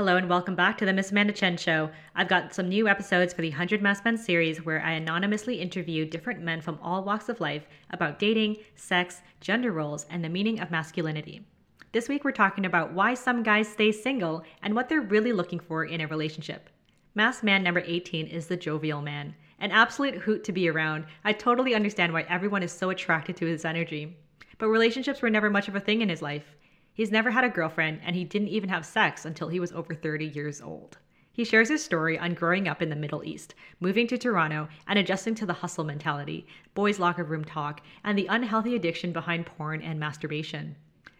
Hello and welcome back to the Miss Amanda Chen Show. I've got some new episodes for the 100 Masked Men series where I anonymously interview different men from all walks of life about dating, sex, gender roles, and the meaning of masculinity. This week we're talking about why some guys stay single and what they're really looking for in a relationship. Masked Man number 18 is the jovial man. An absolute hoot to be around. I totally understand why everyone is so attracted to his energy. But relationships were never much of a thing in his life. He's never had a girlfriend, and he didn't even have sex until he was over 30 years old. He shares his story on growing up in the Middle East, moving to Toronto, and adjusting to the hustle mentality, boys' locker room talk, and the unhealthy addiction behind porn and masturbation.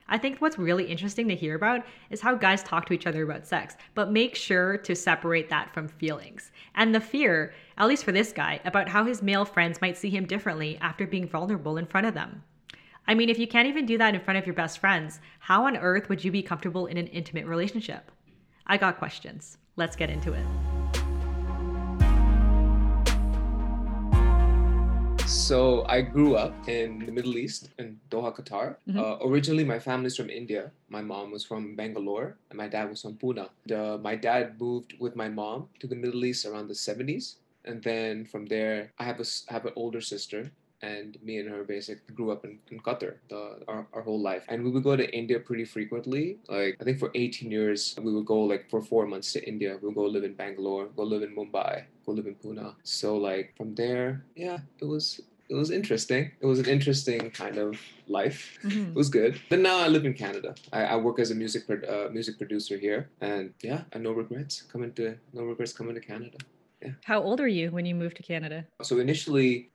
I think what's really interesting to hear about is how guys talk to each other about sex, but make sure to separate that from feelings. And the fear, at least for this guy, about how his male friends might see him differently after being vulnerable in front of them. I mean, if you can't even do that in front of your best friends, how on earth would you be comfortable in an intimate relationship? I got questions. Let's get into it. So I grew up in the Middle East in Doha, Qatar. Mm-hmm. Uh, originally, my family's from India. My mom was from Bangalore, and my dad was from Pune. The, my dad moved with my mom to the Middle East around the 70s, and then from there, I have a have an older sister and me and her basically grew up in, in Qatar the, our, our whole life. And we would go to India pretty frequently. Like, I think for 18 years, we would go like for four months to India. We would go live in Bangalore, go live in Mumbai, go live in Pune. So, like, from there, yeah, it was. It was interesting. It was an interesting kind of life. Mm-hmm. It was good. Then now I live in Canada. I, I work as a music pro- uh, music producer here, and yeah, no regrets coming to no regrets coming to Canada. Yeah. How old are you when you moved to Canada? So initially,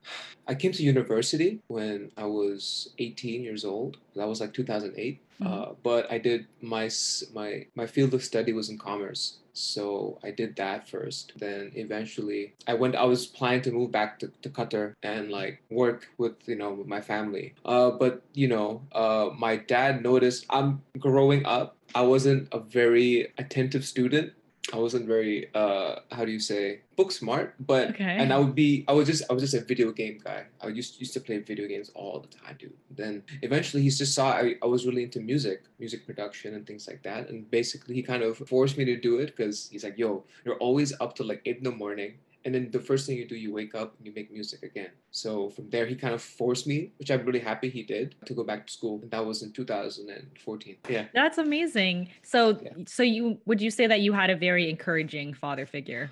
I came to university when I was 18 years old. That was like 2008. Mm-hmm. Uh, but I did my my my field of study was in commerce. So I did that first. Then eventually I went I was planning to move back to, to Qatar and like work with, you know, with my family. Uh, but you know, uh, my dad noticed I'm growing up. I wasn't a very attentive student I wasn't very uh how do you say book smart, but okay. and I would be I was just I was just a video game guy. I used used to play video games all the time, dude. Then eventually he just saw I, I was really into music, music production and things like that. And basically he kind of forced me to do it because he's like, yo, you're always up to like eight in the morning and then the first thing you do you wake up and you make music again. So from there he kind of forced me which i'm really happy he did to go back to school. And that was in 2014 yeah. That's amazing. So yeah. so you would you say that you had a very encouraging father figure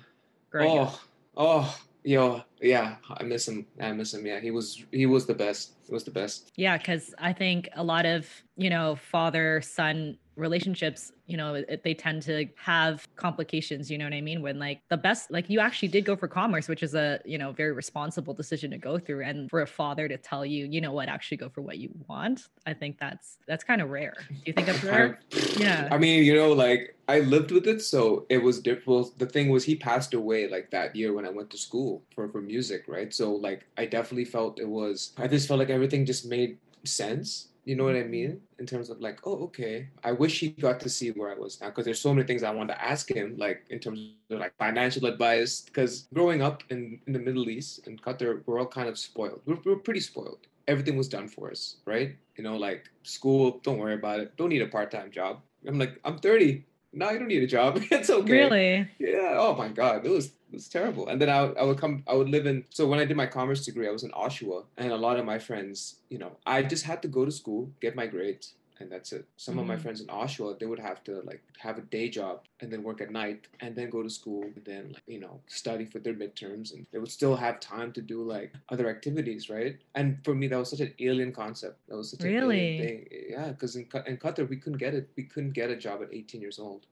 growing oh up? oh yo yeah. I miss him. I miss him. Yeah he was he was the best. It was the best. Yeah because i think a lot of you know father son relationships you know it, they tend to have complications you know what i mean? When like the best like you actually did go for commerce which is a you know very responsible decision to go through. And for a father to tell you you know what? Actually go for what you want i think that's that's kind of rare. Do you think that's rare? yeah. I mean you know like i lived with it so it was difficult the thing was he passed away like that year when i went to school for for music right? So like i definitely felt it was i just felt like everything just made sense you know what I mm-hmm. mean? In terms of like, oh, okay. I wish he got to see where I was now because there's so many things I wanted to ask him, like in terms of like financial advice. Because growing up in, in the Middle East and Qatar, we're all kind of spoiled. We're, we're pretty spoiled. Everything was done for us, right? You know, like school, don't worry about it. Don't need a part time job. I'm like, I'm 30 no, you don't need a job. it's okay. Really? Yeah. Oh my God. It was it was terrible. And then I, I would come I would live in so when I did my commerce degree, I was in Oshawa. And a lot of my friends, you know, I just had to go to school, get my grades, and that's it. Some mm. of my mm. friends in Oshawa, they would have to like have a day job and then work at night and then go to school and then like, you know study for their midterms and they would still have time to do like other activities, right? And for me, that was such an alien concept. That was such really? an alien thing. Yeah, because in in Qatar we couldn't get it. We couldn't get a job at 18 years old.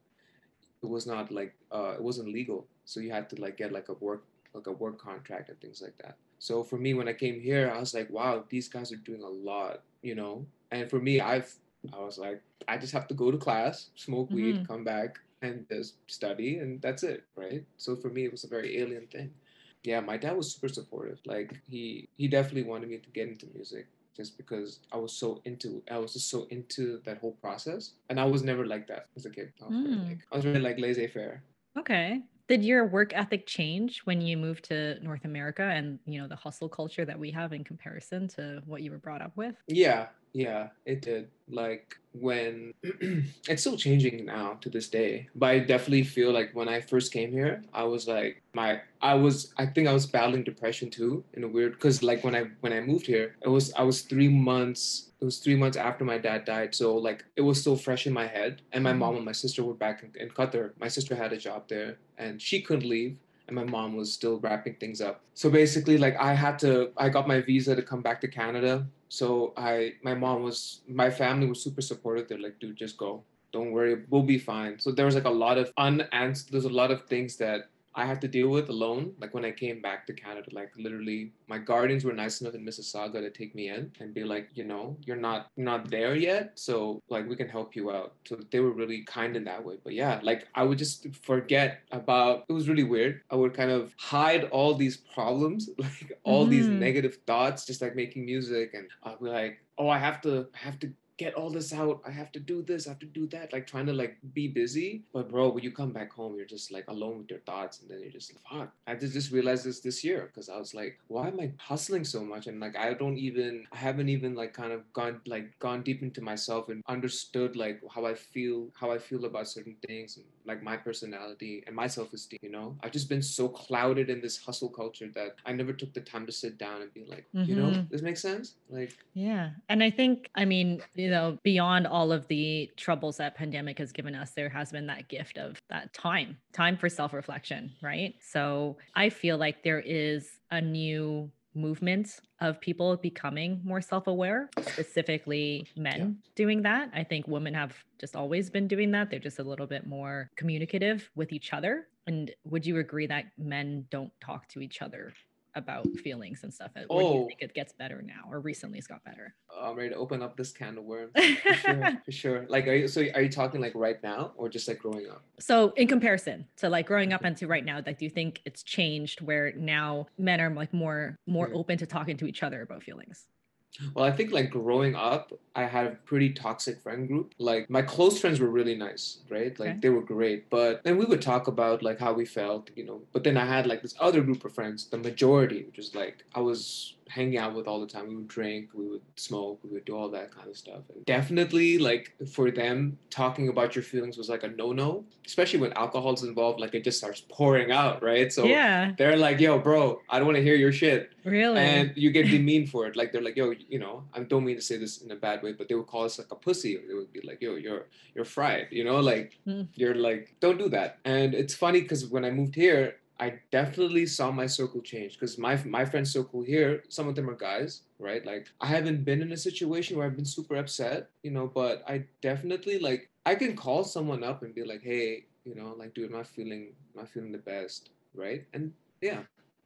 It was not like uh, it wasn't legal, so you had to like get like a work like a work contract and things like that. So for me, when I came here, I was like, wow, these guys are doing a lot, you know. And for me, I've I was like, I just have to go to class, smoke mm-hmm. weed, come back, and just study, and that's it, right? So for me, it was a very alien thing. Yeah, my dad was super supportive. Like he he definitely wanted me to get into music just because I was so into I was just so into that whole process, and I was never like that as a kid. I was, mm. really, like, I was really like laissez faire. Okay. Did your work ethic change when you moved to North America and you know the hustle culture that we have in comparison to what you were brought up with? Yeah, Yeah, it did. Like when it's still changing now to this day, but I definitely feel like when I first came here, I was like my I was I think I was battling depression too in a weird because like when I when I moved here, it was I was three months it was three months after my dad died so like it was still fresh in my head and my mom mm-hmm. and my sister were back in, in qatar my sister had a job there and she couldn't leave and my mom was still wrapping things up. So basically like i had to i got my visa to come back to canada. So i my mom was my family was super supportive. They're like dude just go. Don't worry. We'll be fine. So there was like a lot of unanswered there's a lot of things that I had to deal with alone. Like when I came back to Canada, like literally my guardians were nice enough in Mississauga to take me in and be like, you know, you're not you're not there yet. So like we can help you out. So they were really kind in that way. But yeah, like I would just forget about it was really weird. I would kind of hide all these problems, like all mm. these negative thoughts, just like making music and I'll be like, oh I have to I have to get all this out. I have to do this, I have to do that, like trying to like be busy. But bro, when you come back home, you're just like alone with your thoughts, and then you're just like, fuck. I just just realized this this year because I was like, why am I hustling so much? And like I don't even, I haven't even like kind of gone like gone deep into myself and understood like how I feel, how I feel about certain things, and like my personality and my self esteem. You know, I've just been so clouded in this hustle culture that I never took the time to sit down and be like, mm-hmm. you know, mm-hmm. this makes sense. Like, yeah, and I think, I mean, you know, beyond all of the troubles that pandemic has given us, there has been that gift of that time, time for self reflection, right? So I feel like there is a new movement of people becoming more self-aware specifically men yeah. doing that. I think women have just always been doing that. They're just a little bit more communicative with each other. And would you agree that men don't talk to each other about feelings and stuff. Or oh. do you oh. think it gets better now, or recently it's got better? I'm ready to open up this can of worms for sure. for sure. Like, are you so? Are you talking like right now, or just like growing up? So, in comparison to like growing up and to right now, like, do you think it's changed where now men are like more more mm-hmm. open to talking to each other about feelings? Well, I think like growing up, I had a pretty toxic friend group. Like my close friends were really nice, right? Like okay. they were great. But then we would talk about like how we felt, you know. But then I had like this other group of friends, the majority, which is like I was hanging out with all the time. We would drink, we would smoke, we would do all that kind of stuff. And definitely, like for them, talking about your feelings was like a no-no, especially when alcohol's involved. Like it just starts pouring out, right? So yeah, they're like, "Yo, bro, I don't want to hear your shit." Really? And you get demeaned for it. Like they're like, "Yo, you know, I don't mean to say this in a bad way, but they would call us like a pussy, or they would be like, "Yo, you're you're fried," you know, like mm. you're like, don't do that. And it's funny because when I moved here, I definitely saw my circle change because my my friend circle here, some of them are guys, right? Like I haven't been in a situation where I've been super upset, you know, but I definitely like I can call someone up and be like, hey, you know, like dude, I'm feeling not feeling the best, right? And yeah,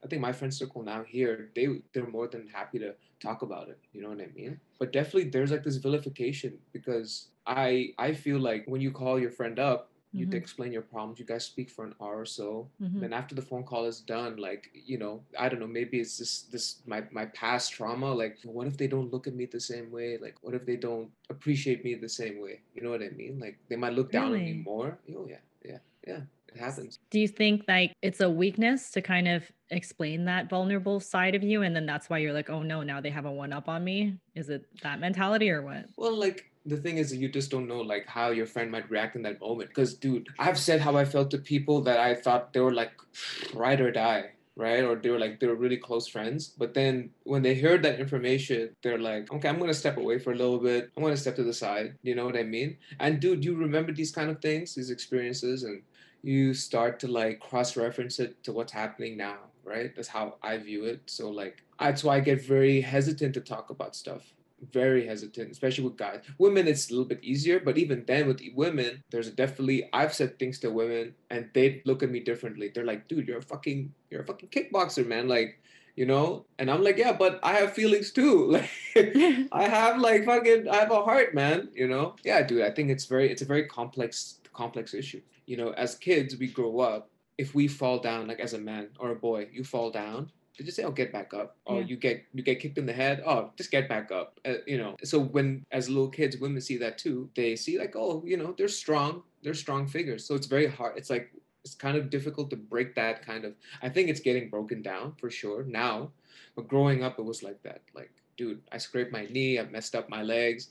I think my friend circle now here, they they're more than happy to talk about it. You know what I mean? But definitely there's like this vilification because I I feel like when you call your friend up you mm-hmm. explain your problems you guys speak for an hour or so mm-hmm. then after the phone call is done like you know i don't know maybe it's this this my my past trauma like what if they don't look at me the same way? Like what if they don't appreciate me the same way? You know what i mean? Like they might look down really? on me more. Oh yeah yeah yeah it happens. Do you think like it's a weakness to kind of explain that vulnerable side of you and then that's why you're like oh no now they have a one up on me is it that mentality or what? Well like the thing is you just don't know like how your friend might react in that moment. Because dude i've said how i felt to people that i thought they were like ride or die right? Or they were like they were really close friends. But then when they heard that information they're like okay i'm gonna step away for a little bit. I'm gonna step to the side. You know what i mean? And dude you remember these kind of things these experiences and you start to like cross-reference it to what's happening now right? That's how i view it. So like that's why i get very hesitant to talk about stuff very hesitant, especially with guys. Women, it's a little bit easier, but even then, with women, there's definitely I've said things to women, and they look at me differently. They're like, "Dude, you're a fucking, you're a fucking kickboxer, man!" Like, you know. And I'm like, "Yeah, but I have feelings too. Like, I have like fucking, I have a heart, man. You know? Yeah, dude. I think it's very, it's a very complex, complex issue. You know, as kids, we grow up. If we fall down, like as a man or a boy, you fall down they just say, "Oh, get back up." Oh, yeah. you get you get kicked in the head. Oh, just get back up. Uh, you know. So when as little kids, women see that too. They see like, oh, you know, they're strong. They're strong figures. So it's very hard. It's like it's kind of difficult to break that kind of. I think it's getting broken down for sure now, but growing up, it was like that. Like dude, I scraped my knee, I messed up my legs.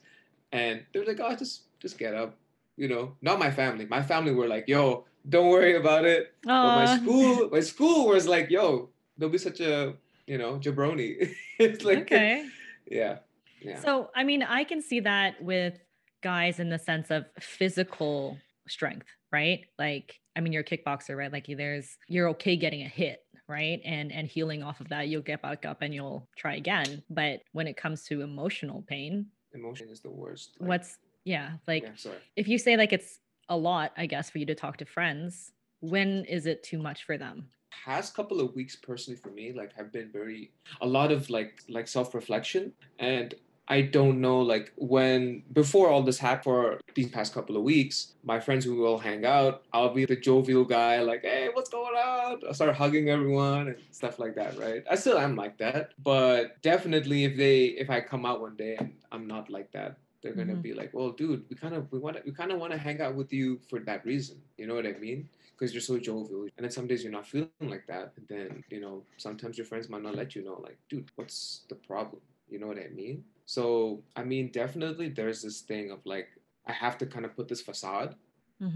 And they're like, oh, just just get up. You know, not my family. My family were like, yo, don't worry about it. But my school, my school was like, yo, don't be such a, you know, jabroni. it's like, okay. yeah, yeah. So, I mean, I can see that with guys in the sense of physical strength, right? Like, I mean, you're a kickboxer, right? Like, there's you're okay getting a hit, right? And and healing off of that, you'll get back up and you'll try again. But when it comes to emotional pain, Emotion is the worst. Like, what's yeah, like yeah, if you say like it's a lot, I guess, for you to talk to friends, when is it too much for them? Past couple of weeks personally for me like have been very a lot of like like self-reflection and I don't know like when before all this happened for these past couple of weeks, my friends who will hang out, I'll be the jovial guy, like, hey, what's going on? I'll start hugging everyone and stuff like that, right? I still am like that. But definitely if they if I come out one day and I'm not like that, they're gonna Mhm. be like, well, dude, we kind of we want to we kind of want to hang out with you for that reason. You know what I mean? Because you're so jovial, and then some days you're not feeling like that, and then you know sometimes your friends might not let you know, like, dude, what's the problem? You know what I mean? So I mean, definitely there's this thing of like I have to kind of put this facade,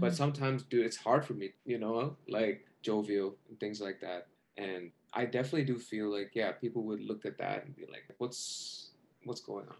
but Mhm. sometimes, dude, it's hard for me, you know, like jovial and things like that. And I definitely do feel like, yeah, people would look at that and be like, what's what's going on?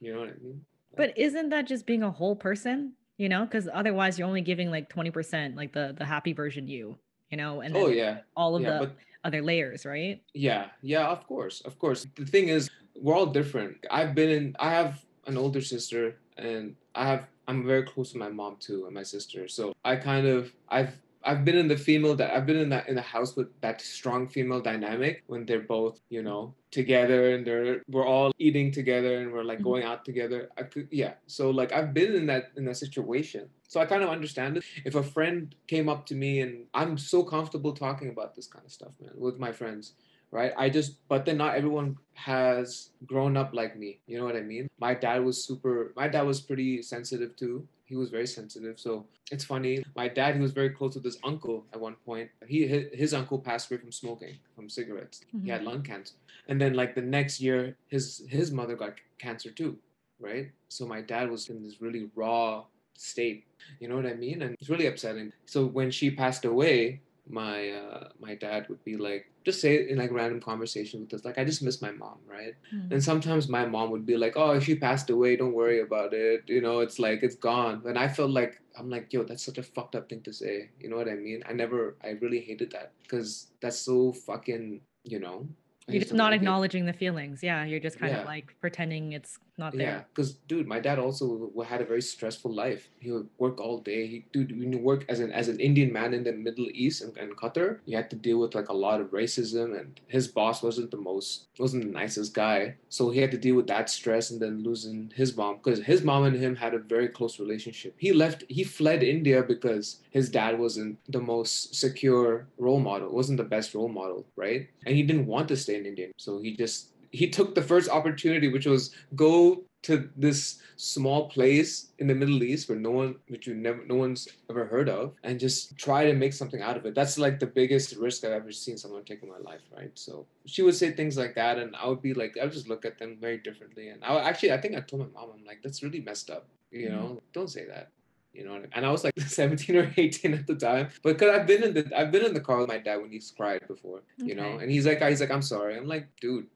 You know what I mean? But isn't that just being a whole person? You know, because otherwise you're only giving like 20%, like the the happy version you, you know, and Oh yeah, all of yeah, the but other layers, right? yeah, yeah, of course, of course. The thing is, we're all different. I've been in. I have an older sister, and I have. I'm very close to my mom too, and my sister. So I kind of I've I've been in the female that I've been in that in the house with that strong female dynamic when they're both you know together and they're we're all eating together and we're like Mhm. going out together. I could yeah. So like I've been in that in that situation. So I kind of understand it. If a friend came up to me and I'm so comfortable talking about this kind of stuff, man, with my friends right? I just, but then not everyone has grown up like me. You know what I mean? My dad was super, my dad was pretty sensitive too. He was very sensitive. So it's funny. My dad, he was very close with his uncle at one point. He, his, uncle passed away from smoking, from cigarettes. Mhm. He had lung cancer. And then like the next year, his, his mother got cancer too, right? So my dad was in this really raw state. You know what I mean? And it's really upsetting. So when she passed away, my uh, my dad would be like, just say in like random conversation with us, like I just miss my mom, right? Mm. And sometimes my mom would be like, oh, she passed away, don't worry about it. You know, it's like it's gone. And I felt like I'm like, yo, that's such a fucked up thing to say. You know what I mean? I never, I really hated that because that's so fucking, you know. You're just not acknowledging the feelings. Yeah, you're just kind Yeah. of like pretending it's not there Yeah, because dude, my dad also had a very stressful life. He would work all day. He dude, when you work as an as an Indian man in the Middle East and, and Qatar, you had to deal with like a lot of racism, and his boss wasn't the most wasn't the nicest guy. So he had to deal with that stress and then losing his mom because his mom and him had a very close relationship. He left. He fled India because his dad wasn't the most secure role model. wasn't the best role model, right? And he didn't want to stay in India, so he just he took the first opportunity, which was go to this small place in the Middle East where no one, which you never, no one's ever heard of, and just try to make something out of it. That's like the biggest risk I've ever seen someone take in my life, right? So she would say things like that, and I would be like, I would just look at them very differently. And I would, actually, I think I told my mom, I'm like, that's really messed up. You mm-hmm. know, don't say that. You know, what I mean? and I was like 17 or 18 at the time, but because I've been in the I've been in the car with my dad when he's cried before, you know, and he's like, he's like, I'm sorry. I'm like, dude.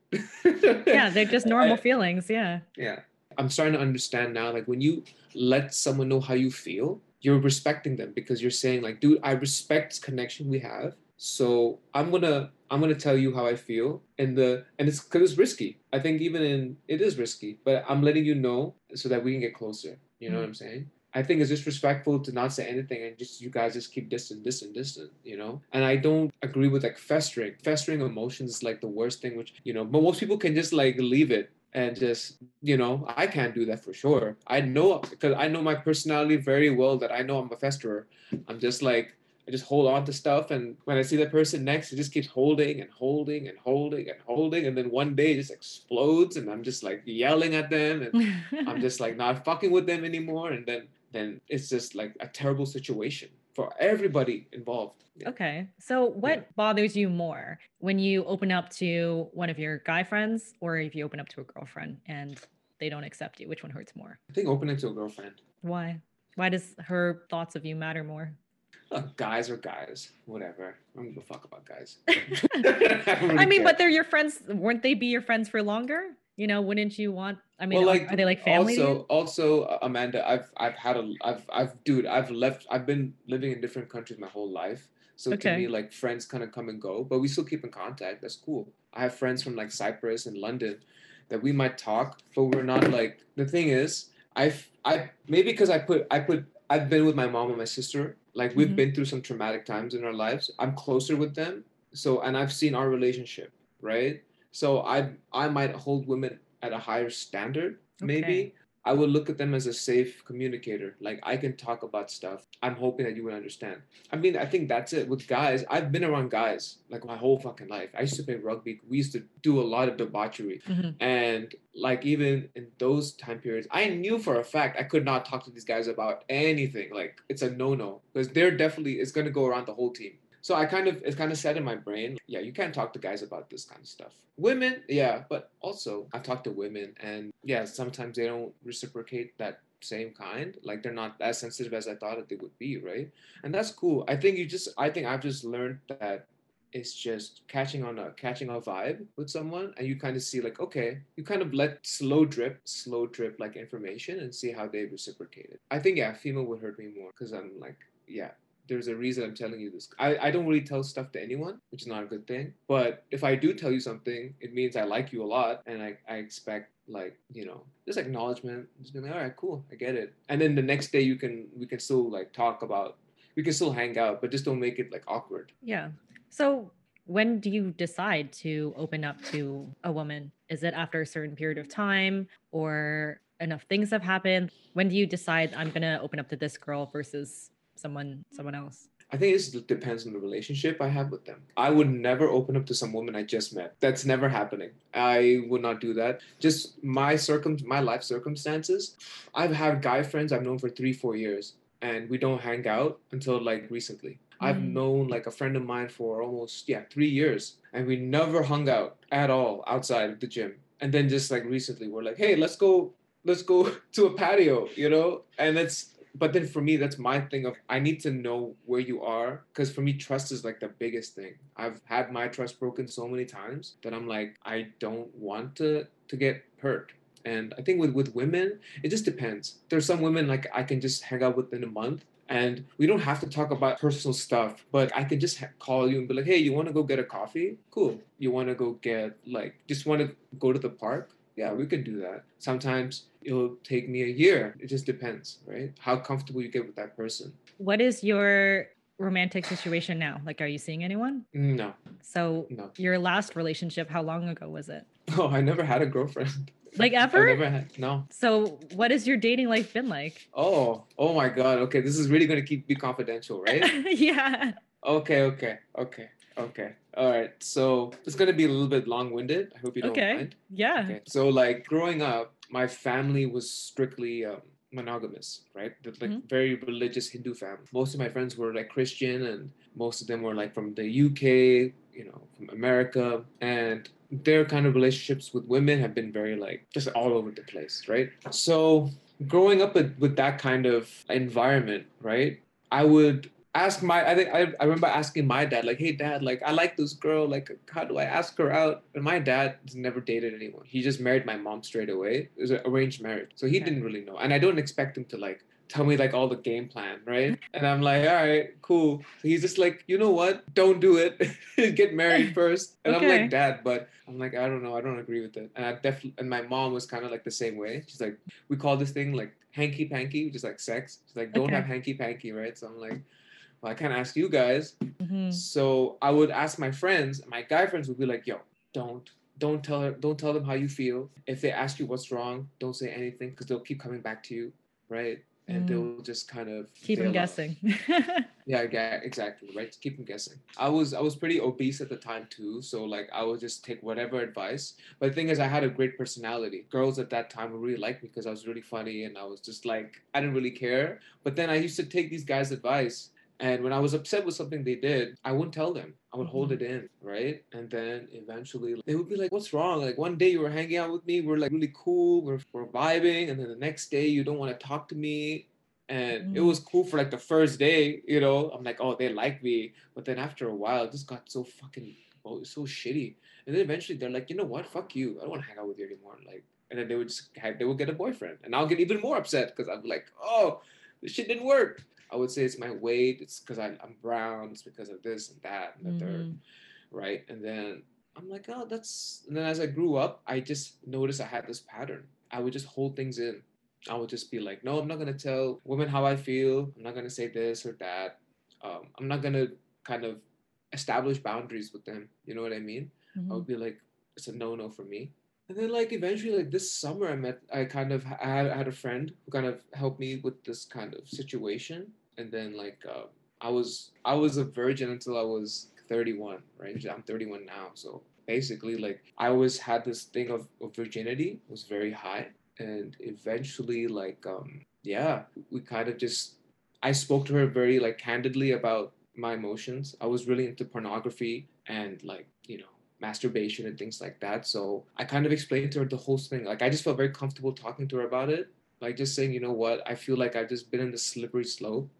Yeah, they're just normal I- feelings. Yeah. yeah. I'm starting to understand now, like when you let someone know how you feel, you're respecting them because you're saying, like, dude, I respect this connection we have. So I'm gonna I'm gonna tell you how I feel. And the and it's because it's risky. I think even in it is risky, but I'm letting you know so that we can get closer. You know what mm-hmm. I'm saying? I think it's disrespectful to not say anything and just you guys just keep distant, distant, distant, you know? And I don't agree with like festering. Festering emotions is like the worst thing, which, you know, but most people can just like leave it and just, you know, I can't do that for sure. I know because I know my personality very well that I know I'm a festerer. I'm just like, I just hold on to stuff. And when I see the person next, it just keeps holding and holding and holding and holding. And then one day it just explodes and I'm just like yelling at them and I'm just like not fucking with them anymore, and then then it's just like a terrible situation for everybody involved. Yeah. Okay. So what bothers you more when you open up to one of your guy friends or if you open up to a girlfriend and they don't accept you? Which one hurts more? I think opening to a girlfriend. Why? Why does her thoughts of you matter more? Look, guys are guys. Whatever. I don't give a fuck about guys. I, don't mean, care. but they're your friends. Weren't they be your friends for longer? You know, wouldn't you want? I mean, well, are- like are they like family? Also, also, uh, Amanda, I've I've had a I've I've dude, I've left. I've been living in different countries my whole life. So to me, like friends kind of come and go, but we still keep in contact. That's cool. I have friends from like Cyprus and London that we might talk, but we're not like. The thing is, I've I maybe because I put I put I've been with my mom and my sister. Like we've Mhm. been through some traumatic times in our lives. I'm closer with them. So and I've seen our relationship, right? So I I might hold women at a higher standard. Maybe Okay. I would look at them as a safe communicator. Like I can talk about stuff. I'm hoping that you would understand. I mean, I think that's it. With guys, I've been around guys like my whole fucking life. I used to play rugby. We used to do a lot of debauchery. Mhm. And like even in those time periods, I knew for a fact I could not talk to these guys about anything. Like it's a no-no because they're definitely it's gonna go around the whole team. So I kind of it's kind of set in my brain. Yeah, you can't talk to guys about this kind of stuff. Women, yeah, but also I've talked to women and yeah, sometimes they don't reciprocate that same kind. Like they're not as sensitive as I thought that they would be, right? And that's cool. I think you just I think I've just learned that it's just catching on a catching a vibe with someone and you kind of see like okay you kind of let slow drip slow drip like information and see how they reciprocate it i think yeah female would hurt me more because i'm like yeah there's a reason i'm telling you this I, I don't really tell stuff to anyone which is not a good thing but if i do tell you something it means i like you a lot and i, I expect like you know just acknowledgement just be like all right cool i get it and then the next day you can we can still like talk about we can still hang out but just don't make it like awkward Yeah. So when do you decide to open up to a woman? Is it after a certain period of time or enough things have happened? When do you decide I'm gonna open up to this girl versus someone someone else? I think this depends on the relationship I have with them. I would never open up to some woman I just met. That's never happening. I would not do that. Just my circum, my life circumstances. I've had guy friends I've known for three, four years, and we don't hang out until like recently. I've Mm. known like a friend of mine for almost yeah three years, and we never hung out at all outside of the gym. And then just like recently, we're like, hey, let's go, let's go to a patio, you know. And it's but then for me that's my thing of i need to know where you are because for me trust is like the biggest thing. I've had my trust broken so many times that i'm like i don't want to to get hurt. And i think with with women it just depends. There's some women like i can just hang out with in a month and we don't have to talk about personal stuff but i can just ha- call you and be like hey you want to go get a coffee? Cool. You want to go get like just want to go to the park yeah, we could do that. Sometimes it'll take me a year. It just depends, right? How comfortable you get with that person. What is your romantic situation now? Like are you seeing anyone? No, So no. your last relationship, how long ago was it? Oh, I never had a girlfriend. Like I ever? never had. No. So what has your dating life been like? Oh, oh my God. Okay, this is really gonna keep be confidential, right? yeah. okay, okay, okay, okay. All right. So it's gonna be a little bit long-winded. I hope you don't Okay. mind. Yeah. Okay. So like growing up, my family was strictly um, monogamous, right? The, like Mhm. very religious Hindu family. Most of my friends were like Christian, and most of them were like from the UK, you know, from America, and their kind of relationships with women have been very like just all over the place, right? So growing up with, with that kind of environment, right? I would ask my I think I, I remember asking my dad like hey dad like I like this girl like how do I ask her out? And my dad has never dated anyone. He just married my mom straight away. It was an arranged marriage. So he Okay. didn't really know. And I don't expect him to like tell me like all the game plan right? And I'm like all right cool. So he's just like you know what? Don't do it. Get married first. And I'm like dad but I'm like I don't know. I don't agree with it. And I definitely and my mom was kind of like the same way. She's like we call this thing like hanky panky which is like sex. She's like don't Okay. have hanky panky right? So I'm like well, I can't ask you guys. Mhm. So I would ask my friends. My guy friends would be like, "Yo, don't, don't tell her, don't tell them how you feel. If they ask you what's wrong, don't say anything because they'll keep coming back to you, right? And Mm. they'll just kind of Keep them guessing. Yeah, yeah, exactly, right? Keep them guessing. I was, I was pretty obese at the time too, so like I would just take whatever advice. But the thing is, I had a great personality. Girls at that time would really like me because I was really funny and I was just like, I didn't really care. But then I used to take these guys' advice And when I was upset with something they did, I wouldn't tell them. I would hold Mhm. it in, right? And then eventually they would be like, What's wrong? Like one day you were hanging out with me, we're like really cool, we're, we're vibing. And then the next day you don't want to talk to me. And it Mm. was cool for like the first day, you know? I'm like, Oh, they like me. But then after a while, it just got so fucking, oh, it's so shitty. And then eventually they're like, You know what? Fuck you. I don't want to hang out with you anymore. Like, and then they would just have, they would get a boyfriend. And I'll get even more upset because I'm like, Oh, this shit didn't work. I would say it's my weight. It's because I'm brown. It's because of this and that and the third, Mhm. right? And then I'm like, oh, that's. And then as I grew up, I just noticed I had this pattern. I would just hold things in. I would just be like, no, I'm not gonna tell women how I feel. I'm not gonna say this or that. Um, I'm not gonna kind of establish boundaries with them. You know what I mean? I Mhm. would be like, it's a no no for me. And then like eventually like this summer I met I kind of I had, had a friend who kind of helped me with this kind of situation. And then like uh, I was I was a virgin until I was 31, right? I'm 31 now. So basically like I always had this thing of, of virginity was very high. And eventually like um yeah, we kind of just I spoke to her very like candidly about my emotions. I was really into pornography and like, you know, masturbation and things like that. So I kind of explained to her the whole thing. Like I just felt very comfortable talking to her about it. Like just saying, you know what, I feel like I've just been in the slippery slope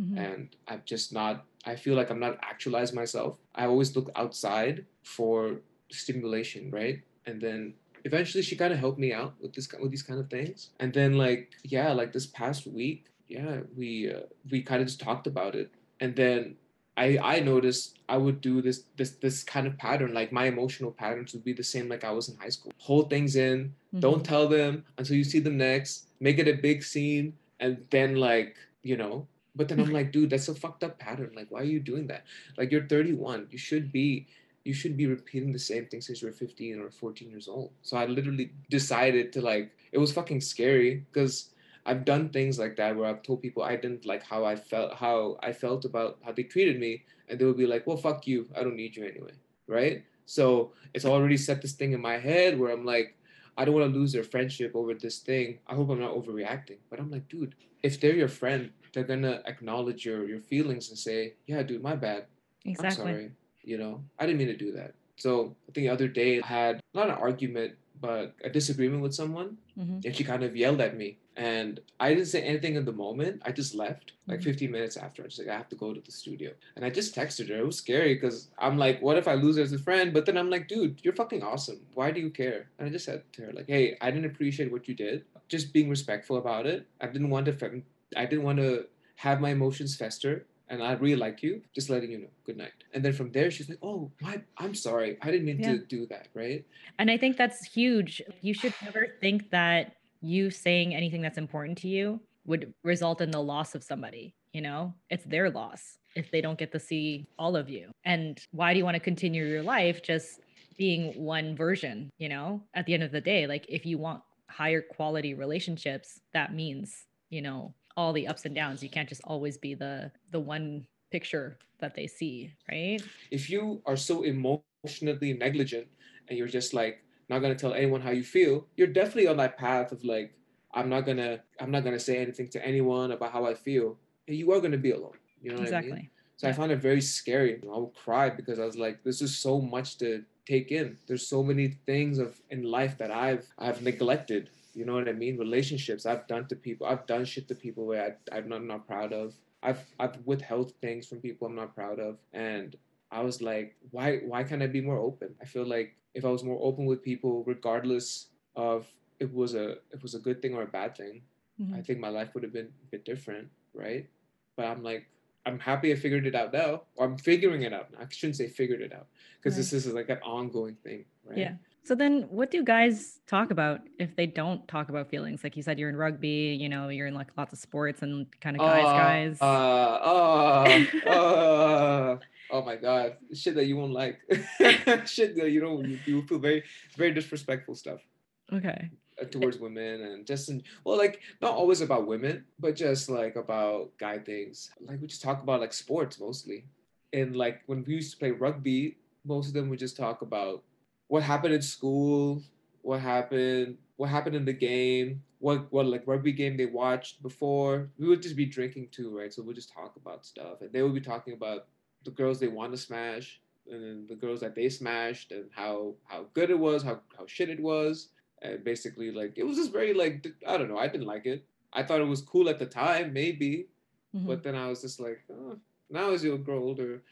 Mhm. and I've just not I feel like I'm not actualized myself. I always look outside for stimulation, right? And then eventually she kind of helped me out with this with these kind of things. And then like yeah, like this past week, yeah, we uh, we kind of just talked about it. And then I I noticed I would do this this this kind of pattern like my emotional patterns would be the same like I was in high school. Hold things in, don't Mhm. tell them until you see them next, make it a big scene and then like, you know, but then I'm like, dude, that's a fucked up pattern. Like, why are you doing that? Like, you're 31. You should be, you should be repeating the same thing since you're 15 or 14 years old. So I literally decided to like, it was fucking scary because I've done things like that where I've told people I didn't like how I felt, how I felt about how they treated me, and they would be like, well, fuck you. I don't need you anyway, right? So it's already set this thing in my head where I'm like, I don't want to lose their friendship over this thing. I hope I'm not overreacting. But I'm like, dude, if they're your friend, they're gonna acknowledge your your feelings and say, yeah, dude, my bad. I'm sorry. You know, I didn't mean to do that. So I think the other day I had not an argument, but a disagreement with someone, Mhm. and she kind of yelled at me. And I didn't say anything in the moment. I just left like Mhm. 15 minutes after. I was like, I have to go to the studio. And I just texted her. It was scary because I'm like, what if I lose her as a friend? But then I'm like, dude, you're fucking awesome. Why do you care? And I just said to her, like, hey, I didn't appreciate what you did. Just being respectful about it. I didn't want to, I didn't want to have my emotions fester. And I really like you. Just letting you know. Good night. And then from there, she's like, oh, my, I'm sorry. I didn't mean Yeah. to do that, right? And I think that's huge. You should never think that you saying anything that's important to you would result in the loss of somebody. You know, it's their loss if they don't get to see all of you. And why do you want to continue your life just being one version? You know, at the end of the day, like if you want higher quality relationships, that means, you know, all the ups and downs. You can't just always be the the one picture that they see, right? if you are so emotionally negligent and you're just like not gonna tell anyone how you feel, you're definitely on that path of like I'm not gonna I'm not gonna say anything to anyone about how I feel. And you are gonna be alone. You know what I mean? exactly. So I found it very scary. I would cry because I was like, this is so much to take in. There's so many things of in life that I've I've neglected. You know what I mean? Relationships I've done to people. I've done shit to people where I, I'm not, not proud of. I've I've withheld things from people I'm not proud of. And I was like, why why can't I be more open? I feel like if I was more open with people, regardless of if it was a if it was a good thing or a bad thing, I Mhm. think my life would have been a bit different, right? But I'm like, I'm happy I figured it out now. Or I'm figuring it out. I shouldn't say figured it out because this is like an ongoing thing, right? Yeah. So then what do guys talk about if they don't talk about feelings? Like you said, you're in rugby, you know, you're in like lots of sports and kind of guys, Uh, guys. Uh, uh, uh, oh my god, shit that you won't like, shit that you don't, you, you feel very, very disrespectful stuff okay. uh, towards women and just in, well, like not always about women, but just like about guy things. Like we just talk about like sports mostly, and like when we used to play rugby, most of them would just talk about what happened in school, what happened, what happened in the game, what what like rugby game they watched before. We would just be drinking too, right? So we'll just talk about stuff, and they would be talking about the girls they want to smash, and then the girls that they smashed, and how how good it was, how how shit it was, and basically like it was just very like I don't know. I didn't like it. I thought it was cool at the time, maybe, mm-hmm. but then I was just like, oh, now as you grow older,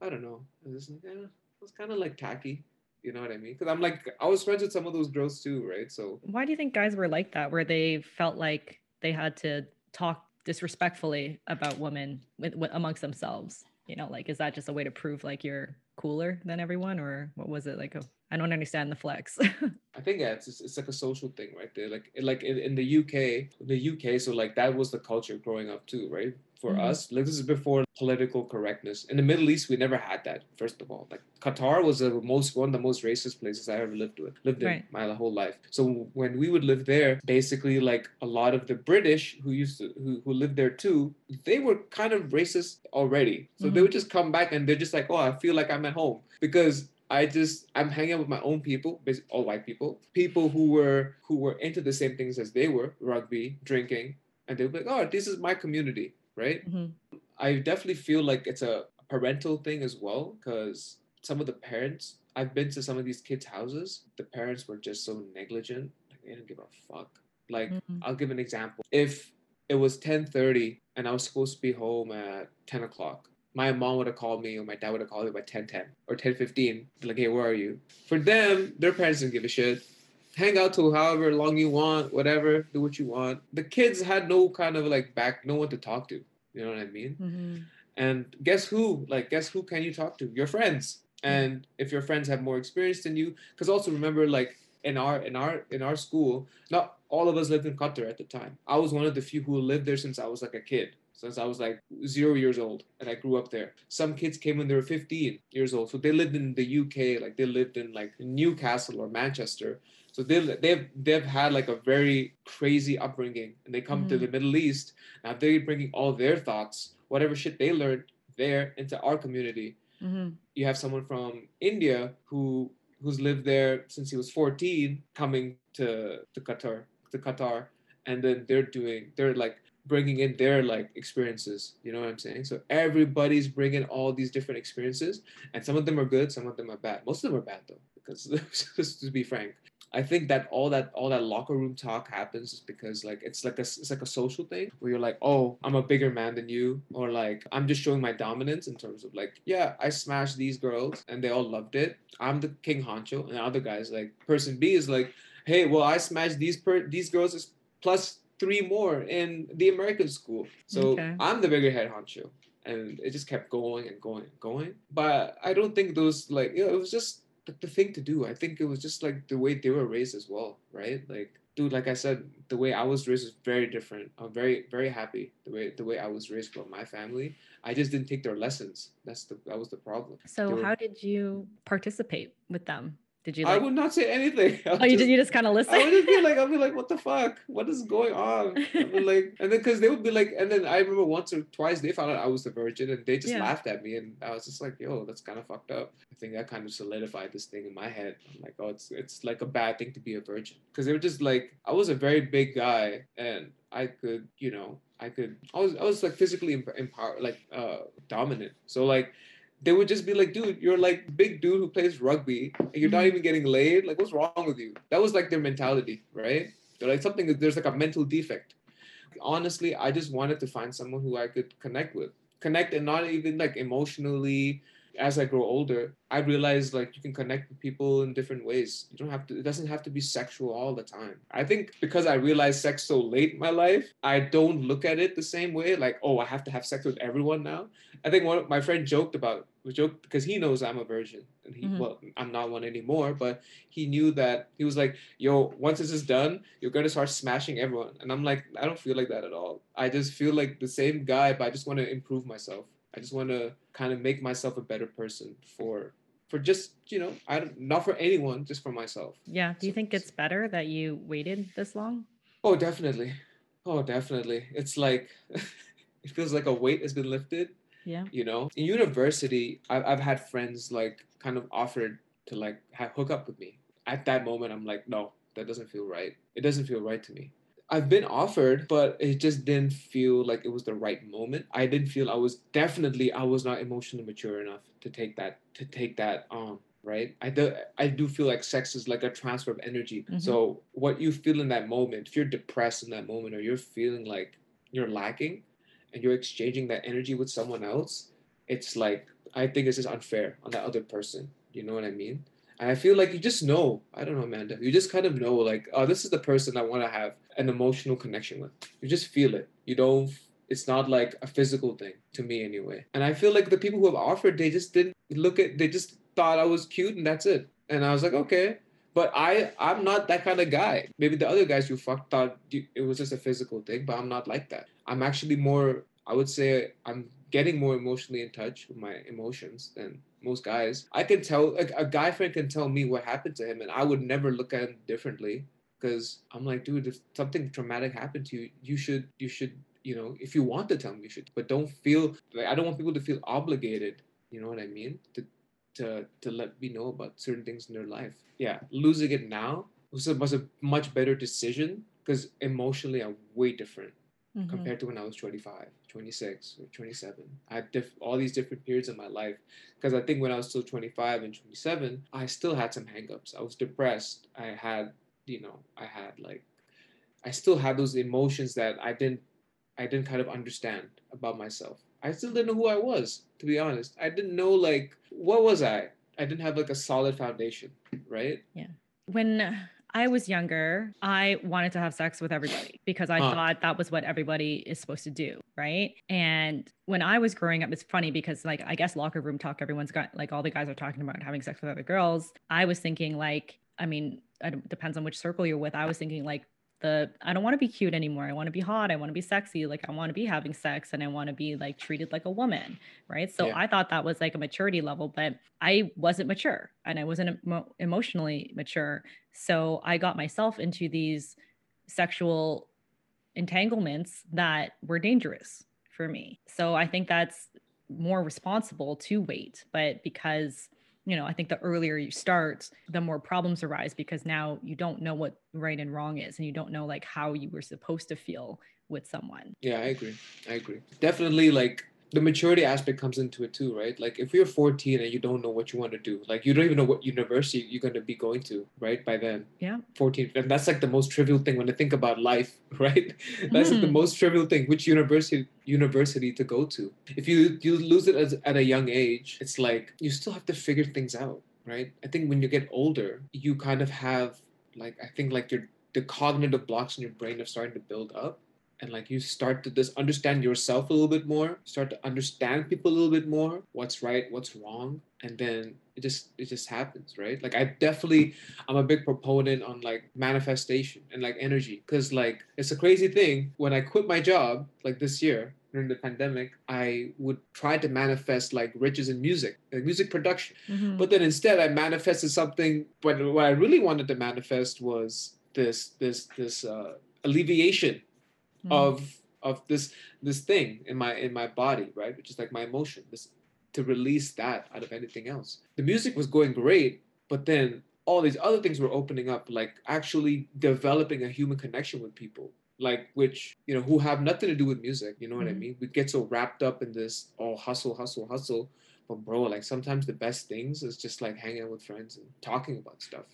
I don't know. I was just like, eh, it's kind of like tacky. You know what I mean? Because I'm like, I was friends with some of those girls too, right? So why do you think guys were like that, where they felt like they had to talk disrespectfully about women with, with, amongst themselves? You know, like is that just a way to prove like you're cooler than everyone, or what was it like? A, I don't understand the flex. I think yeah, it's, it's like a social thing right there. Like like in, in the UK, the UK, so like that was the culture growing up too, right? for mm-hmm. us. Like this is before political correctness. In the Middle East, we never had that. First of all, like Qatar was the most one of the most racist places I ever lived with lived in right. my whole life. So when we would live there, basically like a lot of the British who used to who, who lived there too, they were kind of racist already. So mm-hmm. they would just come back and they're just like, oh, I feel like I'm at home because I just I'm hanging out with my own people, basically all white people, people who were who were into the same things as they were, rugby, drinking, and they were like, oh, this is my community right? Mm-hmm. I definitely feel like it's a parental thing as well because some of the parents I've been to some of these kids' houses, the parents were just so negligent. Like they didn't give a fuck. Like mm-hmm. I'll give an example. If it was 10:30 and I was supposed to be home at 10 o'clock, my mom would have called me or my dad would have called me by 10:10 or 10:15. Like, hey, where are you? For them, their parents didn't give a shit hang out till however long you want, whatever, do what you want. The kids had no kind of like back, no one to talk to. You know what I mean? Mm-hmm. And guess who? Like, guess who can you talk to? Your friends. And if your friends have more experience than you, because also remember, like in our in our in our school, not all of us lived in Qatar at the time. I was one of the few who lived there since I was like a kid since I was like zero years old and I grew up there. Some kids came when they were 15 years old. So they lived in the UK, like they lived in like Newcastle or Manchester. So they they've they've had like a very crazy upbringing, and they come mm-hmm. to the Middle East. Now they're bringing all their thoughts, whatever shit they learned there, into our community. Mm-hmm. You have someone from India who who's lived there since he was 14, coming to to Qatar to Qatar, and then they're doing they're like bringing in their like experiences you know what i'm saying so everybody's bringing all these different experiences and some of them are good some of them are bad most of them are bad though because just to be frank I think that all that all that locker room talk happens is because like it's like a it's like a social thing where you're like, oh, I'm a bigger man than you, or like I'm just showing my dominance in terms of like, yeah, I smashed these girls and they all loved it. I'm the king honcho, and the other guys like person B is like, hey, well, I smashed these per these girls plus three more in the American school, so okay. I'm the bigger head honcho, and it just kept going and going and going. But I don't think those like you know, it was just the, the thing to do. I think it was just like the way they were raised as well, right? Like, dude, like I said, the way I was raised is very different. I'm very, very happy the way the way I was raised from my family. I just didn't take their lessons. That's the that was the problem. So, were, how did you participate with them? Did you? Like... I would not say anything. oh, you just, you just kind of listen. I would just be like, I'd be like, what the fuck? What is going on? I'd be like, and then because they would be like, and then I remember once or twice they found out I was a virgin, and they just yeah. laughed at me, and I was just like, yo, that's kind of fucked up. I think that kind of solidified this thing in my head. I'm like, oh, it's it's like a bad thing to be a virgin because they were just like, I was a very big guy, and I could, you know, I could, I was I was like physically empowered, like uh dominant. So like they would just be like, dude, you're like big dude who plays rugby and you're not mm-hmm. even getting laid. Like, what's wrong with you? That was like their mentality, right? They're like something there's like a mental defect. Honestly, I just wanted to find someone who I could connect with. Connect and not even like emotionally as I grow older, I realized like you can connect with people in different ways. You don't have to, it doesn't have to be sexual all the time. I think because I realized sex so late in my life, I don't look at it the same way. Like, oh, I have to have sex with everyone now. I think one my friend joked about, joked because he knows I'm a virgin and he, mm-hmm. well, I'm not one anymore, but he knew that he was like, yo, once this is done, you're going to start smashing everyone. And I'm like, I don't feel like that at all. I just feel like the same guy, but I just want to improve myself. I just want to kind of make myself a better person for for just you know I don't not for anyone, just for myself. Yeah. Do you so, think it's better that you waited this long? Oh, definitely. Oh, definitely. It's like it feels like a weight has been lifted. Yeah. You know, in university, I've I've had friends like kind of offered to like have, hook up with me. At that moment, I'm like, no, that doesn't feel right. It doesn't feel right to me. I've been offered, but it just didn't feel like it was the right moment. I didn't feel I was definitely I was not emotionally mature enough to take that to take that on. right i do i do feel like sex is like a transfer of energy Mhm. so what you feel in that moment if you're depressed in that moment or you're feeling like you're lacking and you're exchanging that energy with someone else it's like i think it's just unfair on that other person you know what i mean and i feel like you just know i don't know amanda you just kind of know like oh this is the person i want to have an emotional connection with. You just feel it. You don't it's not like a physical thing to me anyway. And i feel like the people who have offered they just didn't look at they just thought i was cute and that's it. And i was like okay. But i i'm not that kind of guy. Maybe the other guys you fucked thought it was just a physical thing but i'm not like that. I'm actually more i would say i'm getting more emotionally in touch with my emotions than most guys. I can tell like a guy friend can tell me what happened to him and i would never look at him differently because i'm like dude if something traumatic happened to you you should you should you know if you want to tell me you should but don't feel like i don't want people to feel obligated you know what i mean to to to let me know about certain things in their life yeah losing it now was a, was a much better decision because emotionally i'm way different Mhm. compared to when I was 25, 26, or 27. I had diff- all these different periods in my life because I think when I was still 25 and 27, I still had some hangups. I was depressed. I had, you know, I had like, I still had those emotions that I didn't, I didn't kind of understand about myself. I still didn't know who I was, to be honest. I didn't know like what was I. I didn't have like a solid foundation, right? Yeah. When I was younger, I wanted to have sex with everybody because I Huh. thought that was what everybody is supposed to do, right? And when I was growing up, it's funny because like I guess locker room talk, everyone's got like all the guys are talking about having sex with other girls. I was thinking like, I mean, it depends on which circle you're with. I was thinking like the I don't want to be cute anymore. I want to be hot. I want to be sexy. Like I want to be having sex and I want to be like treated like a woman, right? So Yeah. I thought that was like a maturity level, but I wasn't mature and I wasn't emo- emotionally mature. So I got myself into these sexual entanglements that were dangerous for me. So I think that's more responsible to wait, but because you know, I think the earlier you start, the more problems arise because now you don't know what right and wrong is and you don't know like how you were supposed to feel with someone. Yeah, I agree. I agree. Definitely, like the maturity aspect comes into it too, right? Like if you're 14 and you don't know what you want to do, like you don't even know what university you're going to be going to, right? By then, Yeah. 14, and that's like the most trivial thing when I think about life, right? That's like the Mhm. most trivial thing. Which university university to go to? If you you lose it as, at a young age, it's like you still have to figure things out, right? I think when you get older, you kind of have like I think like your the cognitive blocks in your brain are starting to build up and like you start to just understand yourself a little bit more start to understand people a little bit more what's right what's wrong and then it just it just happens right? Like i definitely i'm a big proponent on like manifestation and like energy because like it's a crazy thing. When i quit my job like this year during the pandemic i would try to manifest like riches in music like music production. Mhm. but then instead I manifested something but what I really wanted to manifest was this this this uh, alleviation Mhm. of of this this thing in my in my body, right? Which is like my emotion. This to release that out of anything else. The music was going great, but then all these other things were opening up, like actually developing a human connection with people. Like which, you know, who have nothing to do with music, you know what I Mhm. mean? We get so wrapped up in this oh hustle, hustle, hustle. But bro, like sometimes the best things is just like hanging out with friends and talking about stuff.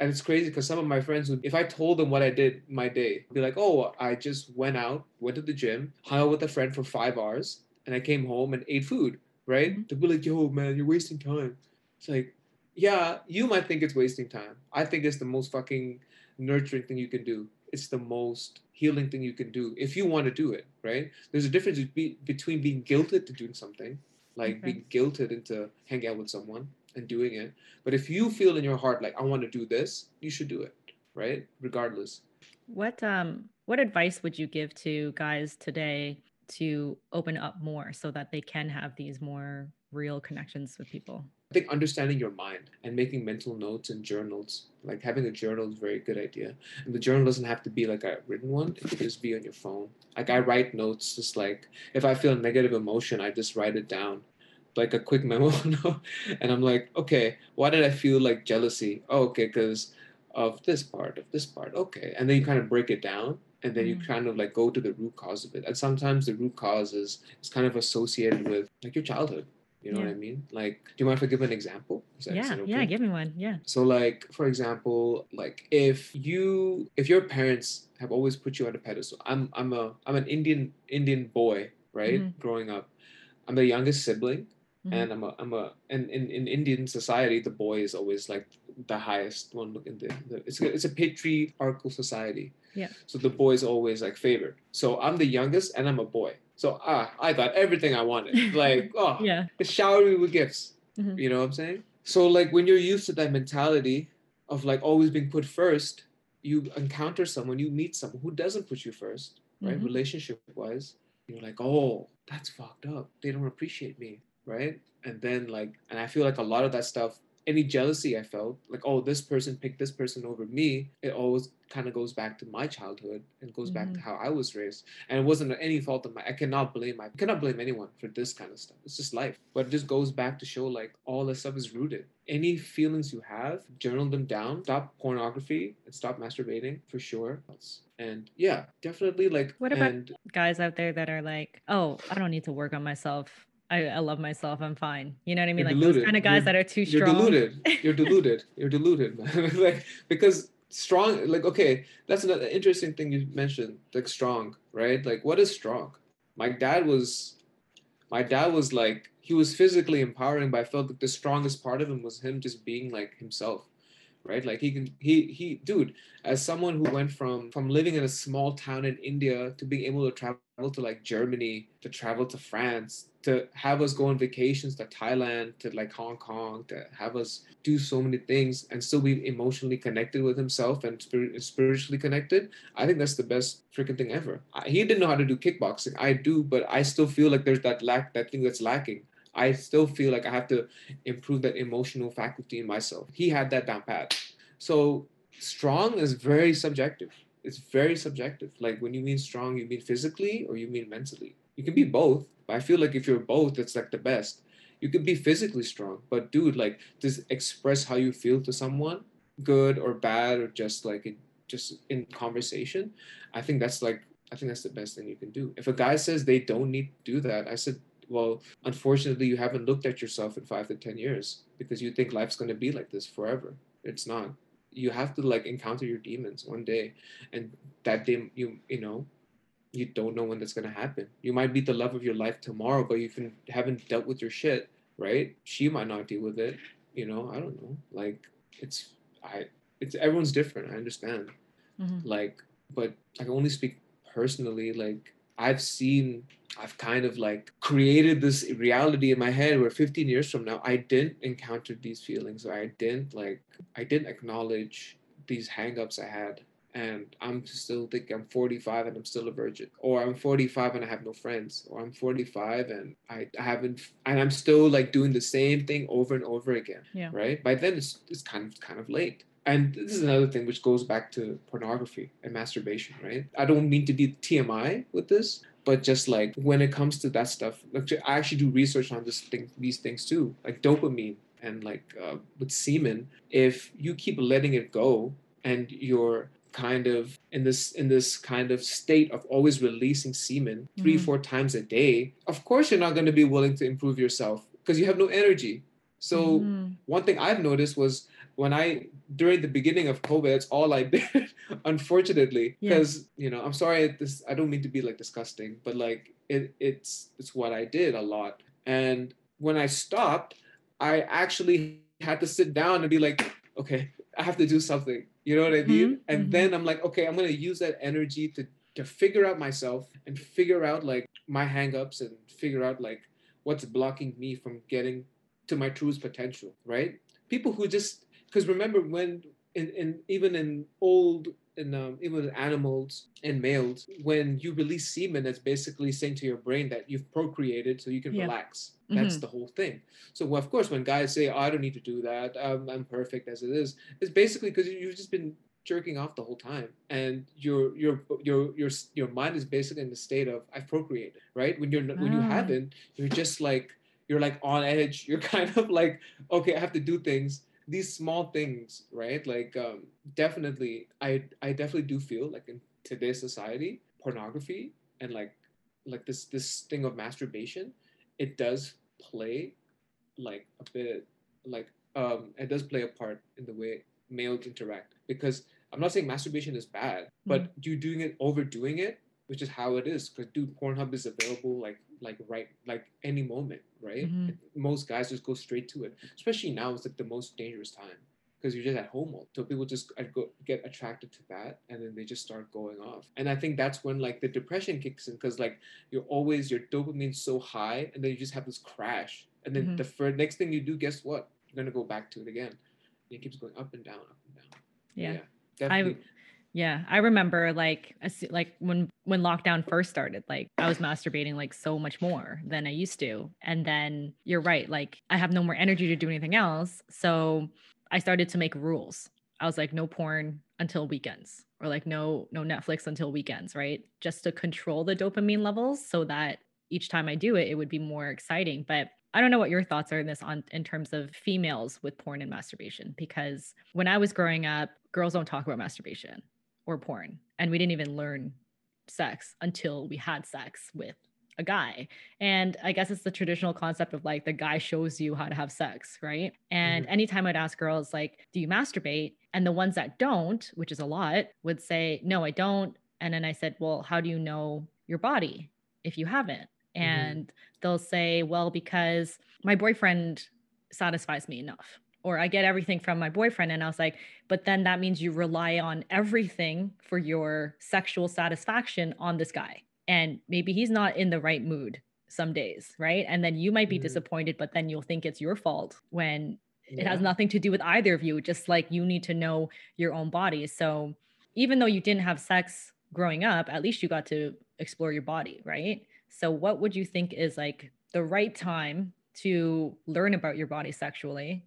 And it's crazy because some of my friends would, if I told them what I did my day, be like, oh, I just went out, went to the gym, hung out with a friend for five hours, and I came home and ate food, right? Mhm. They'd be like, yo, man, you're wasting time. It's like, yeah, you might think it's wasting time. I think it's the most fucking nurturing thing you can do. It's the most healing thing you can do if you want to do it, right? There's a difference be- between being guilted to doing something, like Okay. being guilted into hanging out with someone and doing it. But if you feel in your heart like I want to do this, you should do it, right? Regardless. What um what advice would you give to guys today to open up more so that they can have these more real connections with people? I think understanding your mind and making mental notes and journals, like having a journal is a very good idea. And the journal doesn't have to be like a written one, it could just be on your phone. Like I write notes just like if I feel a negative emotion, I just write it down. Like a quick memo. And I'm like, okay, why did I feel like jealousy? Oh, okay, because of this part, of this part. Okay. And then you kind of break it down and then you Mhm. kind of like go to the root cause of it and sometimes the root cause is, is kind of associated with like your childhood you know what i mean like do you mind if i give an example is that, is yeah, that yeah, give me one. Yeah. So like for example, like if you if your parents have always put you on a pedestal. I'm I'm a I'm an Indian Indian boy, right? Mhm. Growing up. I'm the youngest sibling Mhm. and I'm a I'm a and in, in Indian society the boy is always like the highest one in the, the it's a, it's a patriarchal society. Yeah. So the boy is always like favored. So I'm the youngest and I'm a boy. So ah I got everything I wanted. Like oh Yeah. they showered me with gifts. Mhm. You know what I'm saying? So like when you're used to that mentality of like always being put first, you encounter someone, you meet someone who doesn't put you first, right? Mhm. Relationship wise, you're like, oh, that's fucked up. They don't appreciate me, right? And then like, and I feel like a lot of that stuff, any jealousy I felt, like, oh, this person picked this person over me, it always kind of goes back to my childhood and goes back to Mhm. how I was raised. And it wasn't any fault of my I cannot blame I cannot blame anyone for this kind of stuff. It's just life. But it just goes back to show like all this stuff is rooted. Any feelings you have, journal them down. Stop pornography and stop masturbating for sure. And yeah, definitely like What about- and Guys out there that are like, oh, I don't need to work on myself. I, I love myself. I'm fine. You know what I mean? You're Like those kind of guys You're- that are too you're strong. deluded. You're deluded. You're deluded, man. like because strong like okay, that's another interesting thing you mentioned. Like strong, right? Like what is strong? My dad was my dad was like he was physically empowering, but I felt like the strongest part of him was him just being like himself. Right? Like he can he he dude, as someone who went from from living in a small town in India to being able to travel to like Germany, to travel to France, to have us go on vacations to Thailand, to like Hong Kong, to have us do so many things and still be emotionally connected with himself and spirit, spiritually connected. I think that's the best freaking thing ever. I, he didn't know how to do kickboxing. I do, but I still feel like there's that lack, that thing that's lacking. I still feel like I have to improve that emotional faculty in myself. He had that down pat. So strong is very subjective. It's very subjective. Like when you mean strong, you mean physically or you mean mentally. You can be both, but I feel like if you're both, it's like the best. You could be physically strong, but dude, like just express how you feel to someone, good or bad, or just like in, just in conversation. I think that's like I think that's the best thing you can do. If a guy says they don't need to do that, I said, well, unfortunately, you haven't looked at yourself in five to ten years because you think life's gonna be like this forever. It's not. You have to like encounter your demons one day, and that day you you know you don't know when that's gonna happen. You might meet the love of your life tomorrow, but you can, haven't dealt with your shit, right? She might not deal with it. You know, I don't know. Like it's I it's everyone's different. I understand. Mhm. Like, but I can only speak personally. Like I've seen, I've kind of like created this reality in my head where 15 years from now I didn't encounter these feelings. Or I didn't like I didn't acknowledge these hangups I had and I'm still thinking I'm 45 and I'm still a virgin, or I'm 45 and I have no friends, or I'm 45 and I, I haven't, and I'm still like doing the same thing over and over again. Yeah. Right. By then it's it's kind of kind of late. And this is another thing which goes back to pornography and masturbation, right? I don't mean to be TMI with this, but just like when it comes to that stuff, like I actually do research on this thing, these things too, like dopamine and like uh, with semen. If you keep letting it go and you're kind of in this in this kind of state of always releasing semen 3 Mhm. four times a day of course you're not going to be willing to improve yourself because you have no energy so Mhm. one thing i've noticed was when i during the beginning of covid it's all i did unfortunately. Yeah. because you know i'm sorry this i don't mean to be like disgusting but like it, it's it's what i did a lot. And when i stopped i actually had to sit down and be like okay i have to do something. You know what i mean? Mhm, and mhm. then i'm like okay i'm going to use that energy to to figure out myself and figure out like my hangups and figure out like what's blocking me from getting to my truest potential right? People who just because remember when in, in even in old in um, even animals and males when you release semen that's basically saying to your brain that you've procreated so you can Yeah. relax. That's Mhm. the whole thing. So well, of course when guys say oh, i don't need to do that. Um, i'm perfect as it is it's basically because you've just been jerking off the whole time. And your your your your your mind is basically in the state of i've procreated right? When you're when you Ah. haven't you're just like you're like on edge. You're kind of like okay i have to do things these small things right like um definitely i i definitely do feel like in today's society, pornography and like like this this thing of masturbation, it does play like a bit like um it does play a part in the way males interact because I'm not saying masturbation is bad, but Mhm. you doing it overdoing it, which is how it is. Because dude, Pornhub is available like like right like any moment, right? Mhm. Most guys just go straight to it. Especially now, it's like the most dangerous time because you're just at home all. So people just uh, go, get attracted to that, and then they just start going off. And I think that's when like the depression kicks in because like you're always your dopamine's so high, and then you just have this crash. And then Mhm. the first next thing you do, guess what? You're gonna go back to it again. It keeps going up and down, up and down. Yeah. definitely. Yeah, I remember like like when when lockdown first started, like I was masturbating like so much more than I used to. And then you're right, like I have no more energy to do anything else. So I started to make rules. I was like no porn until weekends or like no no Netflix until weekends, right? Just to control the dopamine levels so that each time I do it it would be more exciting. But I don't know what your thoughts are in this on in terms of females with porn and masturbation because when I was growing up, girls don't talk about masturbation or porn. And we didn't even learn sex until we had sex with a guy. And I guess it's the traditional concept of like the guy shows you how to have sex, right? And Mhm. anytime I'd ask girls, like, do you masturbate? And the ones that don't, which is a lot, would say, no, I don't. And then I said, well, how do you know your body if you haven't? And they'll say, well, because my boyfriend satisfies me enough. Or I get everything from my boyfriend. And I was like, but then that means you rely on everything for your sexual satisfaction on this guy. And maybe he's not in the right mood some days, right? And then you might be Mhm. disappointed, but then you'll think it's your fault when it has nothing to do with either of you. Just like you need to know your own body. So even though you didn't have sex growing up, at least you got to explore your body, right? So what would you think is like the right time to learn about your body sexually,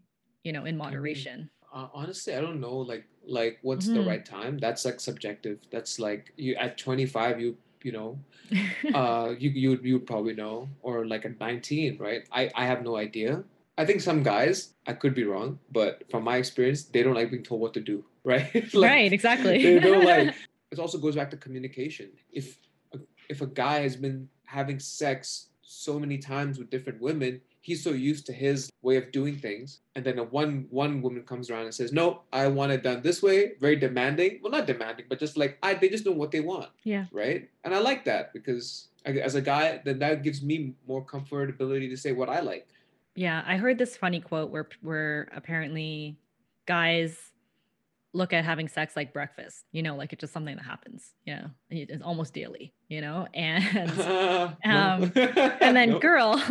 you know, in mean, moderation? Uh, honestly, I don't know. Like, like what's the Mhm. right time? That's like subjective. That's like you at 25, you you know, uh, you you you would probably know, or like at 19, right? I I have no idea. I think some guys, I could be wrong, but from my experience, they don't like being told what to do, right? Like, right, exactly. They don't like. It also goes back to communication. If if a guy has been having sex so many times with different women, he's so used to his way of doing things, and then a one one woman comes around and says, "No, I want it done this way." Very demanding. Well, not demanding, but just like I, they just know what they want, yeah. right? And I like that because I- as a guy, then that gives me more comfortability to say what I like. Yeah, I heard this funny quote where where apparently guys look at having sex like breakfast, you know, like it's just something that happens, you know, it's almost daily, you know, and. Um, and then girls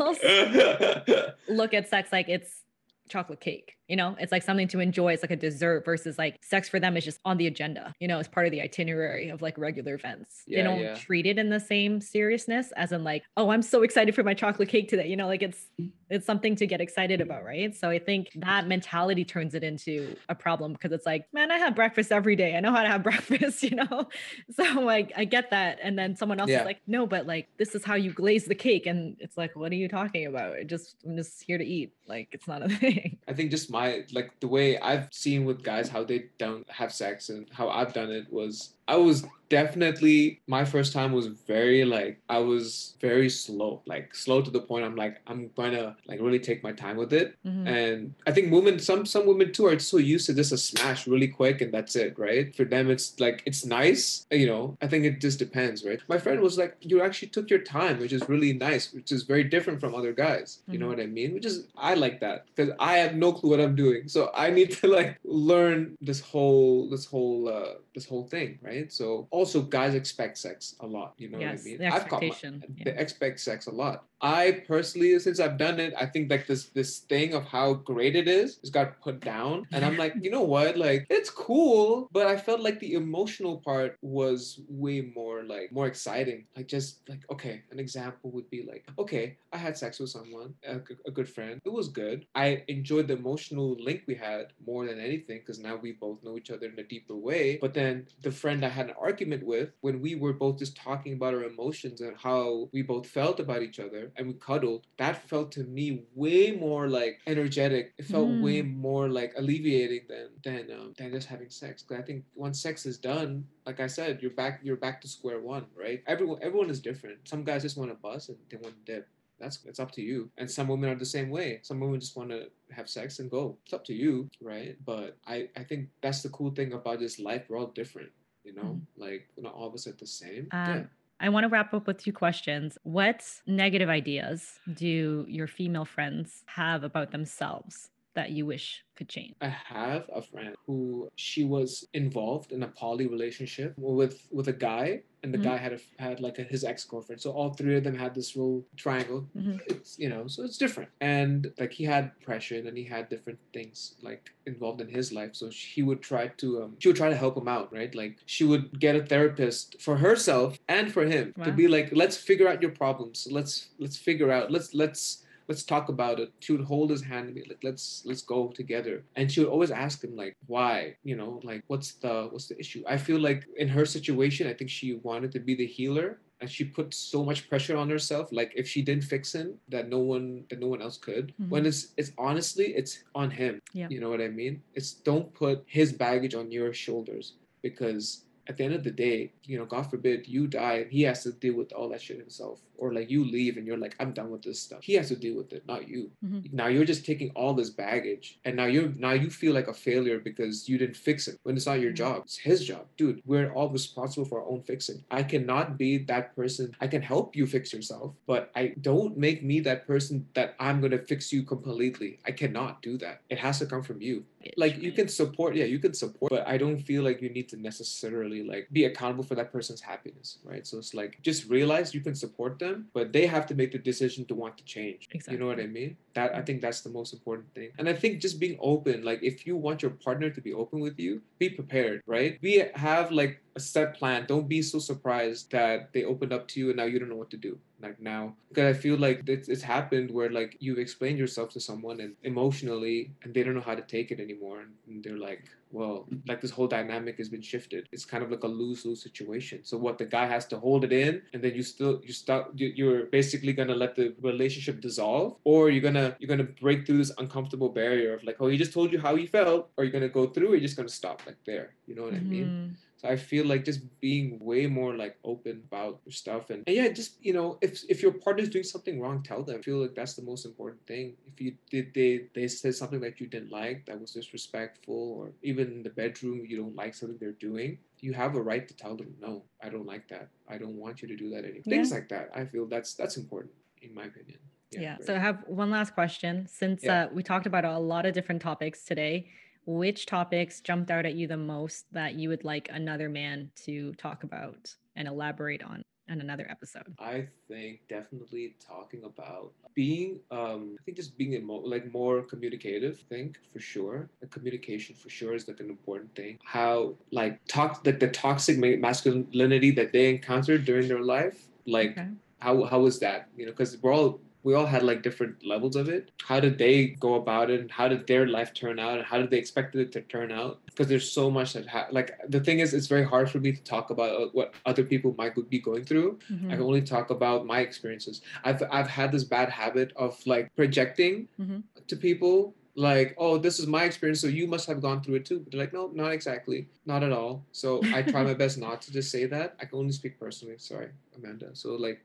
look at sex like it's chocolate cake, you know, it's like something to enjoy. It's like a dessert versus like sex for them is just on the agenda, you know, it's part of the itinerary of like regular events. they don't yeah. treat it in the same seriousness as in like, oh, I'm so excited for my chocolate cake today, you know, like it's it's something to get excited about, right? So I think that mentality turns it into a problem because it's like, man, I have breakfast every day. I know how to have breakfast, you know? So like I get that. And then someone else Yeah. is like, no, but like this is how you glaze the cake. And it's like, what are you talking about? It just I'm just here to eat. Like it's not a thing. I think just my like the way I've seen with guys how they don't have sex and how I've done it was I was definitely my first time was very like I was very slow like slow to the point I'm like I'm gonna like really take my time with it. Mhm. and I think women some some women too are so used to just a smash really quick and that's it right? For them it's like it's nice you know? I think it just depends right? My friend was like you actually took your time which is really nice which is very different from other guys you know Mhm. what I mean? Which is I like that because I have no clue what I'm doing. So I need to like learn this whole this whole uh this whole thing right so also guys expect sex a lot you know Yes, what I mean? the I've caught my- expectation, they expect sex a lot I personally since I've done it I think like this this thing of how great it is has got put down. And I'm like you know what? Like it's cool but I felt like the emotional part was way more like more exciting. Like just like okay an example would be like okay I had sex with someone a good friend. It was good. I enjoyed the emotional link we had more than anything because now we both know each other in a deeper way. But then the friend I had an argument with when we were both just talking about our emotions and how we both felt about each other and we cuddled, that felt to me way more like energetic. It felt Mm. way more like alleviating than than um, than just having sex. Because I think once sex is done, like I said, you're back you're back to square one, right? Everyone everyone is different. Some guys just want to bust and they want to dip. That's it's up to you. And some women are the same way. Some women just want to have sex and go. It's up to you, right? But I I think that's the cool thing about this life. We're all different, you know. Like not all of us are the same. Um, yeah. I want to wrap up with two questions. What negative ideas do your female friends have about themselves that you wish could change? I have a friend who she was involved in a poly relationship with with a guy, and the Mhm. guy had a, had like a, his ex girlfriend. So all three of them had this little triangle. Mhm. It's you know, so it's different. And like he had depression, and he had different things like involved in his life. So she would try to um, she would try to help him out, right? Like she would get a therapist for herself and for him to be like, let's figure out your problems. Let's let's figure out. Let's let's let's talk about it. She would hold his hand and be like let's let's go together. And she would always ask him like why you know like what's the what's the issue? I feel like in her situation i think she wanted to be the healer and she put so much pressure on herself. Like if she didn't fix him that no one that no one else could. Mhm. when it's it's honestly it's on him. Yeah. you know what i mean? It's don't put his baggage on your shoulders because at the end of the day, you know, God forbid you die and he has to deal with all that shit himself. Or like you leave and you're like, I'm done with this stuff. He has to deal with it, not you. Mhm. Now you're just taking all this baggage and now you're now you feel like a failure because you didn't fix it when it's not your Mhm. job. It's his job. Dude, we're all responsible for our own fixing. I cannot be that person. I can help you fix yourself, but I don't make me that person that I'm gonna fix you completely. I cannot do that. It has to come from you like you can support yeah you can support but i don't feel like you need to necessarily like be accountable for that person's happiness right so it's like just realize you can support them but they have to make the decision to want to change. You know what i mean? That i think that's the most important thing. And i think just being open like if you want your partner to be open with you be prepared right? We have like a set plan. Don't be so surprised that they opened up to you and now you don't know what to do like now. Because i feel like it's, it's happened where like you've explained yourself to someone and emotionally and they don't know how to take it anymore and they're like well like this whole dynamic has been shifted. It's kind of like a lose-lose situation. So what the guy has to hold it in and then you still you you- you're basically gonna let the relationship dissolve? Or you're gonna you're gonna break through this uncomfortable barrier of like oh he just told you how he felt or you're gonna go through or you're just gonna stop like there. You know what i mean? Mhm. So I feel like just being way more like open about your stuff and, and yeah, just you know, if if your partner's doing something wrong, tell them. I feel like that's the most important thing. If you did they they said something that you didn't like, that was disrespectful, or even in the bedroom you don't like something they're doing, you have a right to tell them, no, I don't like that. I don't want you to do that anymore. Things like that. I feel that's that's important in my opinion. Yeah. right. So I have one last question. Since Yeah. uh, we talked about a lot of different topics today, which topics jumped out at you the most that you would like another man to talk about and elaborate on in another episode? I think definitely talking about being, um, I think just being emo- like more communicative. I think for sure, the communication for sure is like an important thing. How like talk like the toxic masculinity that they encountered during their life, like Okay. how how was that? You know, because we're all we all had like different levels of it. How did they go about it, and how did their life turn out, and how did they expect it to turn out? Because there's so much that ha- like the thing is, it's very hard for me to talk about uh, what other people might be going through. Mhm. I can only talk about my experiences. I've I've had this bad habit of like projecting Mhm. to people like, oh, this is my experience, so you must have gone through it too. But they're like, no, not exactly, not at all. So I try my best not to just say that. I can only speak personally. Sorry, Amanda. So like,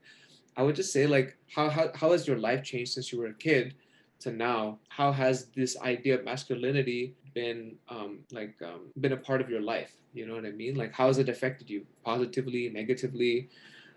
I would just say like, how how how has your life changed since you were a kid to now? How has this idea of masculinity been um, like um, been a part of your life? You know what I mean? Like, how has it affected you positively, negatively?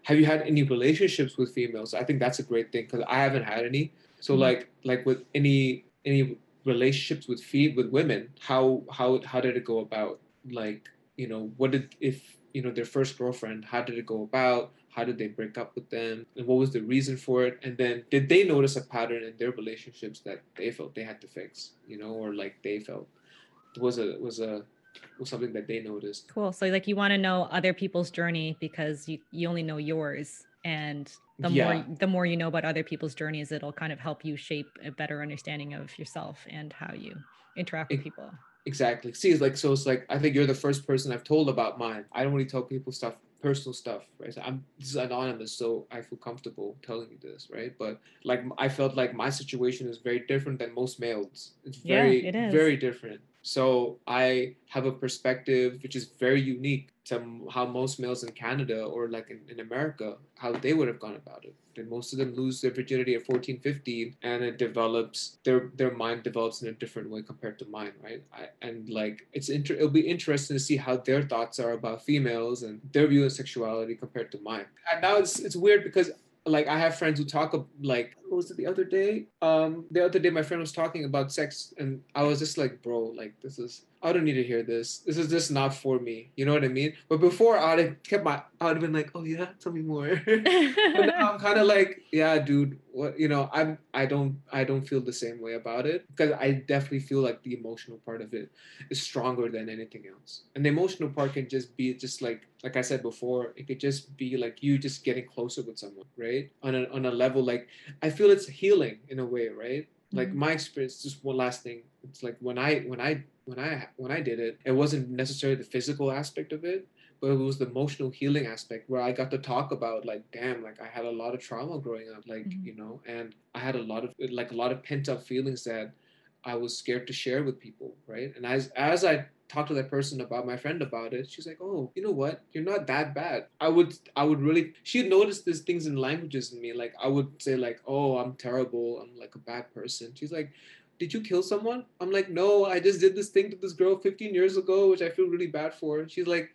Have you had any relationships with females? I think that's a great thing because I haven't had any. So Mhm. like like with any any relationships with fe- with women, how how how did it go about? Like you know, what did if you know their first girlfriend? How did it go about? How did they break up with them? And what was the reason for it? And then did they notice a pattern in their relationships that they felt they had to fix? You know, or like they felt was a was a was something that they noticed. Cool. So like you want to know other people's journey because you, you only know yours. And the Yeah. more the more you know about other people's journeys, it'll kind of help you shape a better understanding of yourself and how you interact with people. Exactly. See, it's like so. It's like I think you're the first person I've told about mine. I don't really tell people stuff personal stuff, right? So I'm this is anonymous, so I feel comfortable telling you this, right? But like I felt like my situation is very different than most males. It's very yeah, it is. very different. So I have a perspective which is very unique to how most males in Canada or like in, in America, how they would have gone about it. And most of them lose their virginity at 14, 15, and it develops, their their mind develops in a different way compared to mine, right? I, and like, it's inter- it'll be interesting to see how their thoughts are about females and their view of sexuality compared to mine. And now it's, it's weird because like I have friends who talk like what was it the other day? Um, the other day my friend was talking about sex, and I was just like, bro, like this is I don't need to hear this. This is just not for me. You know what I mean? But before I'd have kept my I'd have been like, oh yeah, tell me more. but now I'm kind of like, yeah, dude, what you know, I'm I don't I don't feel the same way about it because I definitely feel like the emotional part of it is stronger than anything else. And the emotional part can just be just like like I said before, it could just be like you just getting closer with someone, right? On a on a level like I feel it's healing in a way, right? Like Mhm. my experience, just one last thing. It's like when I when I when I when I did it, it wasn't necessarily the physical aspect of it, but it was the emotional healing aspect where I got to talk about like, damn, like I had a lot of trauma growing up, like Mhm. you know, and I had a lot of like a lot of pent up feelings that I was scared to share with people, right? And as as I talked to that person about my friend about it, she's like, "Oh, you know what? You're not that bad." I would I would really she'd notice these things in languages in me. Like I would say like, "Oh, I'm terrible. I'm like a bad person." She's like, "Did you kill someone?" I'm like, "No, I just did this thing to this girl 15 years ago, which I feel really bad for." She's like,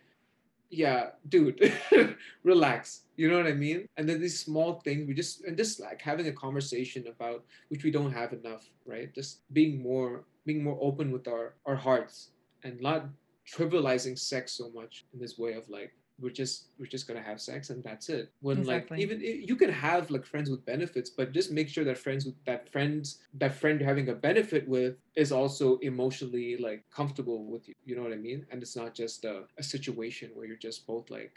yeah, dude, relax. You know what I mean? And then these small things, we just and just like having a conversation about which we don't have enough, right? Just being more being more open with our our hearts and not trivializing sex so much in this way of like we're just we're just gonna have sex and that's it. When Exactly. like even you can have like friends with benefits, but just make sure that friends with that friends that friend you're having a benefit with is also emotionally like comfortable with you. You know what I mean? And it's not just a, a situation where you're just both like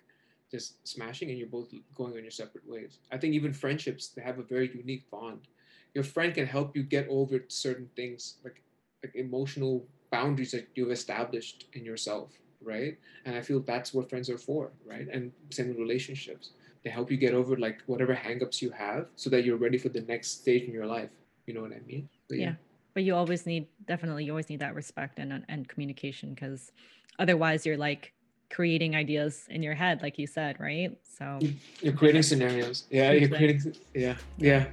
just smashing and you're both going on your separate ways. I think even friendships they have a very unique bond. Your friend can help you get over certain things like like emotional boundaries that you've established in yourself, right? And I feel that's what friends are for, right? And same with relationships. They help you get over like whatever hangups you have so that you're ready for the next stage in your life. You know what I mean? But Yeah. But you always need definitely you always need that respect and and communication because otherwise you're like creating ideas in your head, like you said, right? So You're creating scenarios. Yeah, you're creating yeah. Yeah.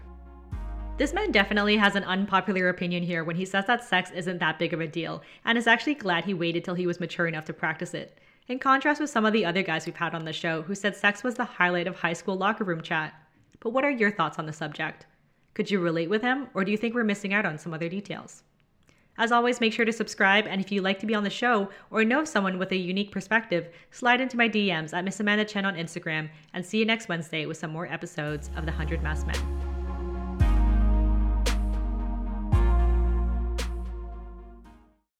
This man definitely has an unpopular opinion here when he says that sex isn't that big of a deal, and is actually glad he waited till he was mature enough to practice it. In contrast with some of the other guys we've had on the show who said sex was the highlight of high school locker room chat. But what are your thoughts on the subject? Could you relate with him, or do you think we're missing out on some other details? As always, make sure to subscribe, and if you'd like to be on the show or know someone with a unique perspective, slide into my DMs at Miss Amanda Chen on Instagram, and see you next Wednesday with some more episodes of The 100 Masked Men.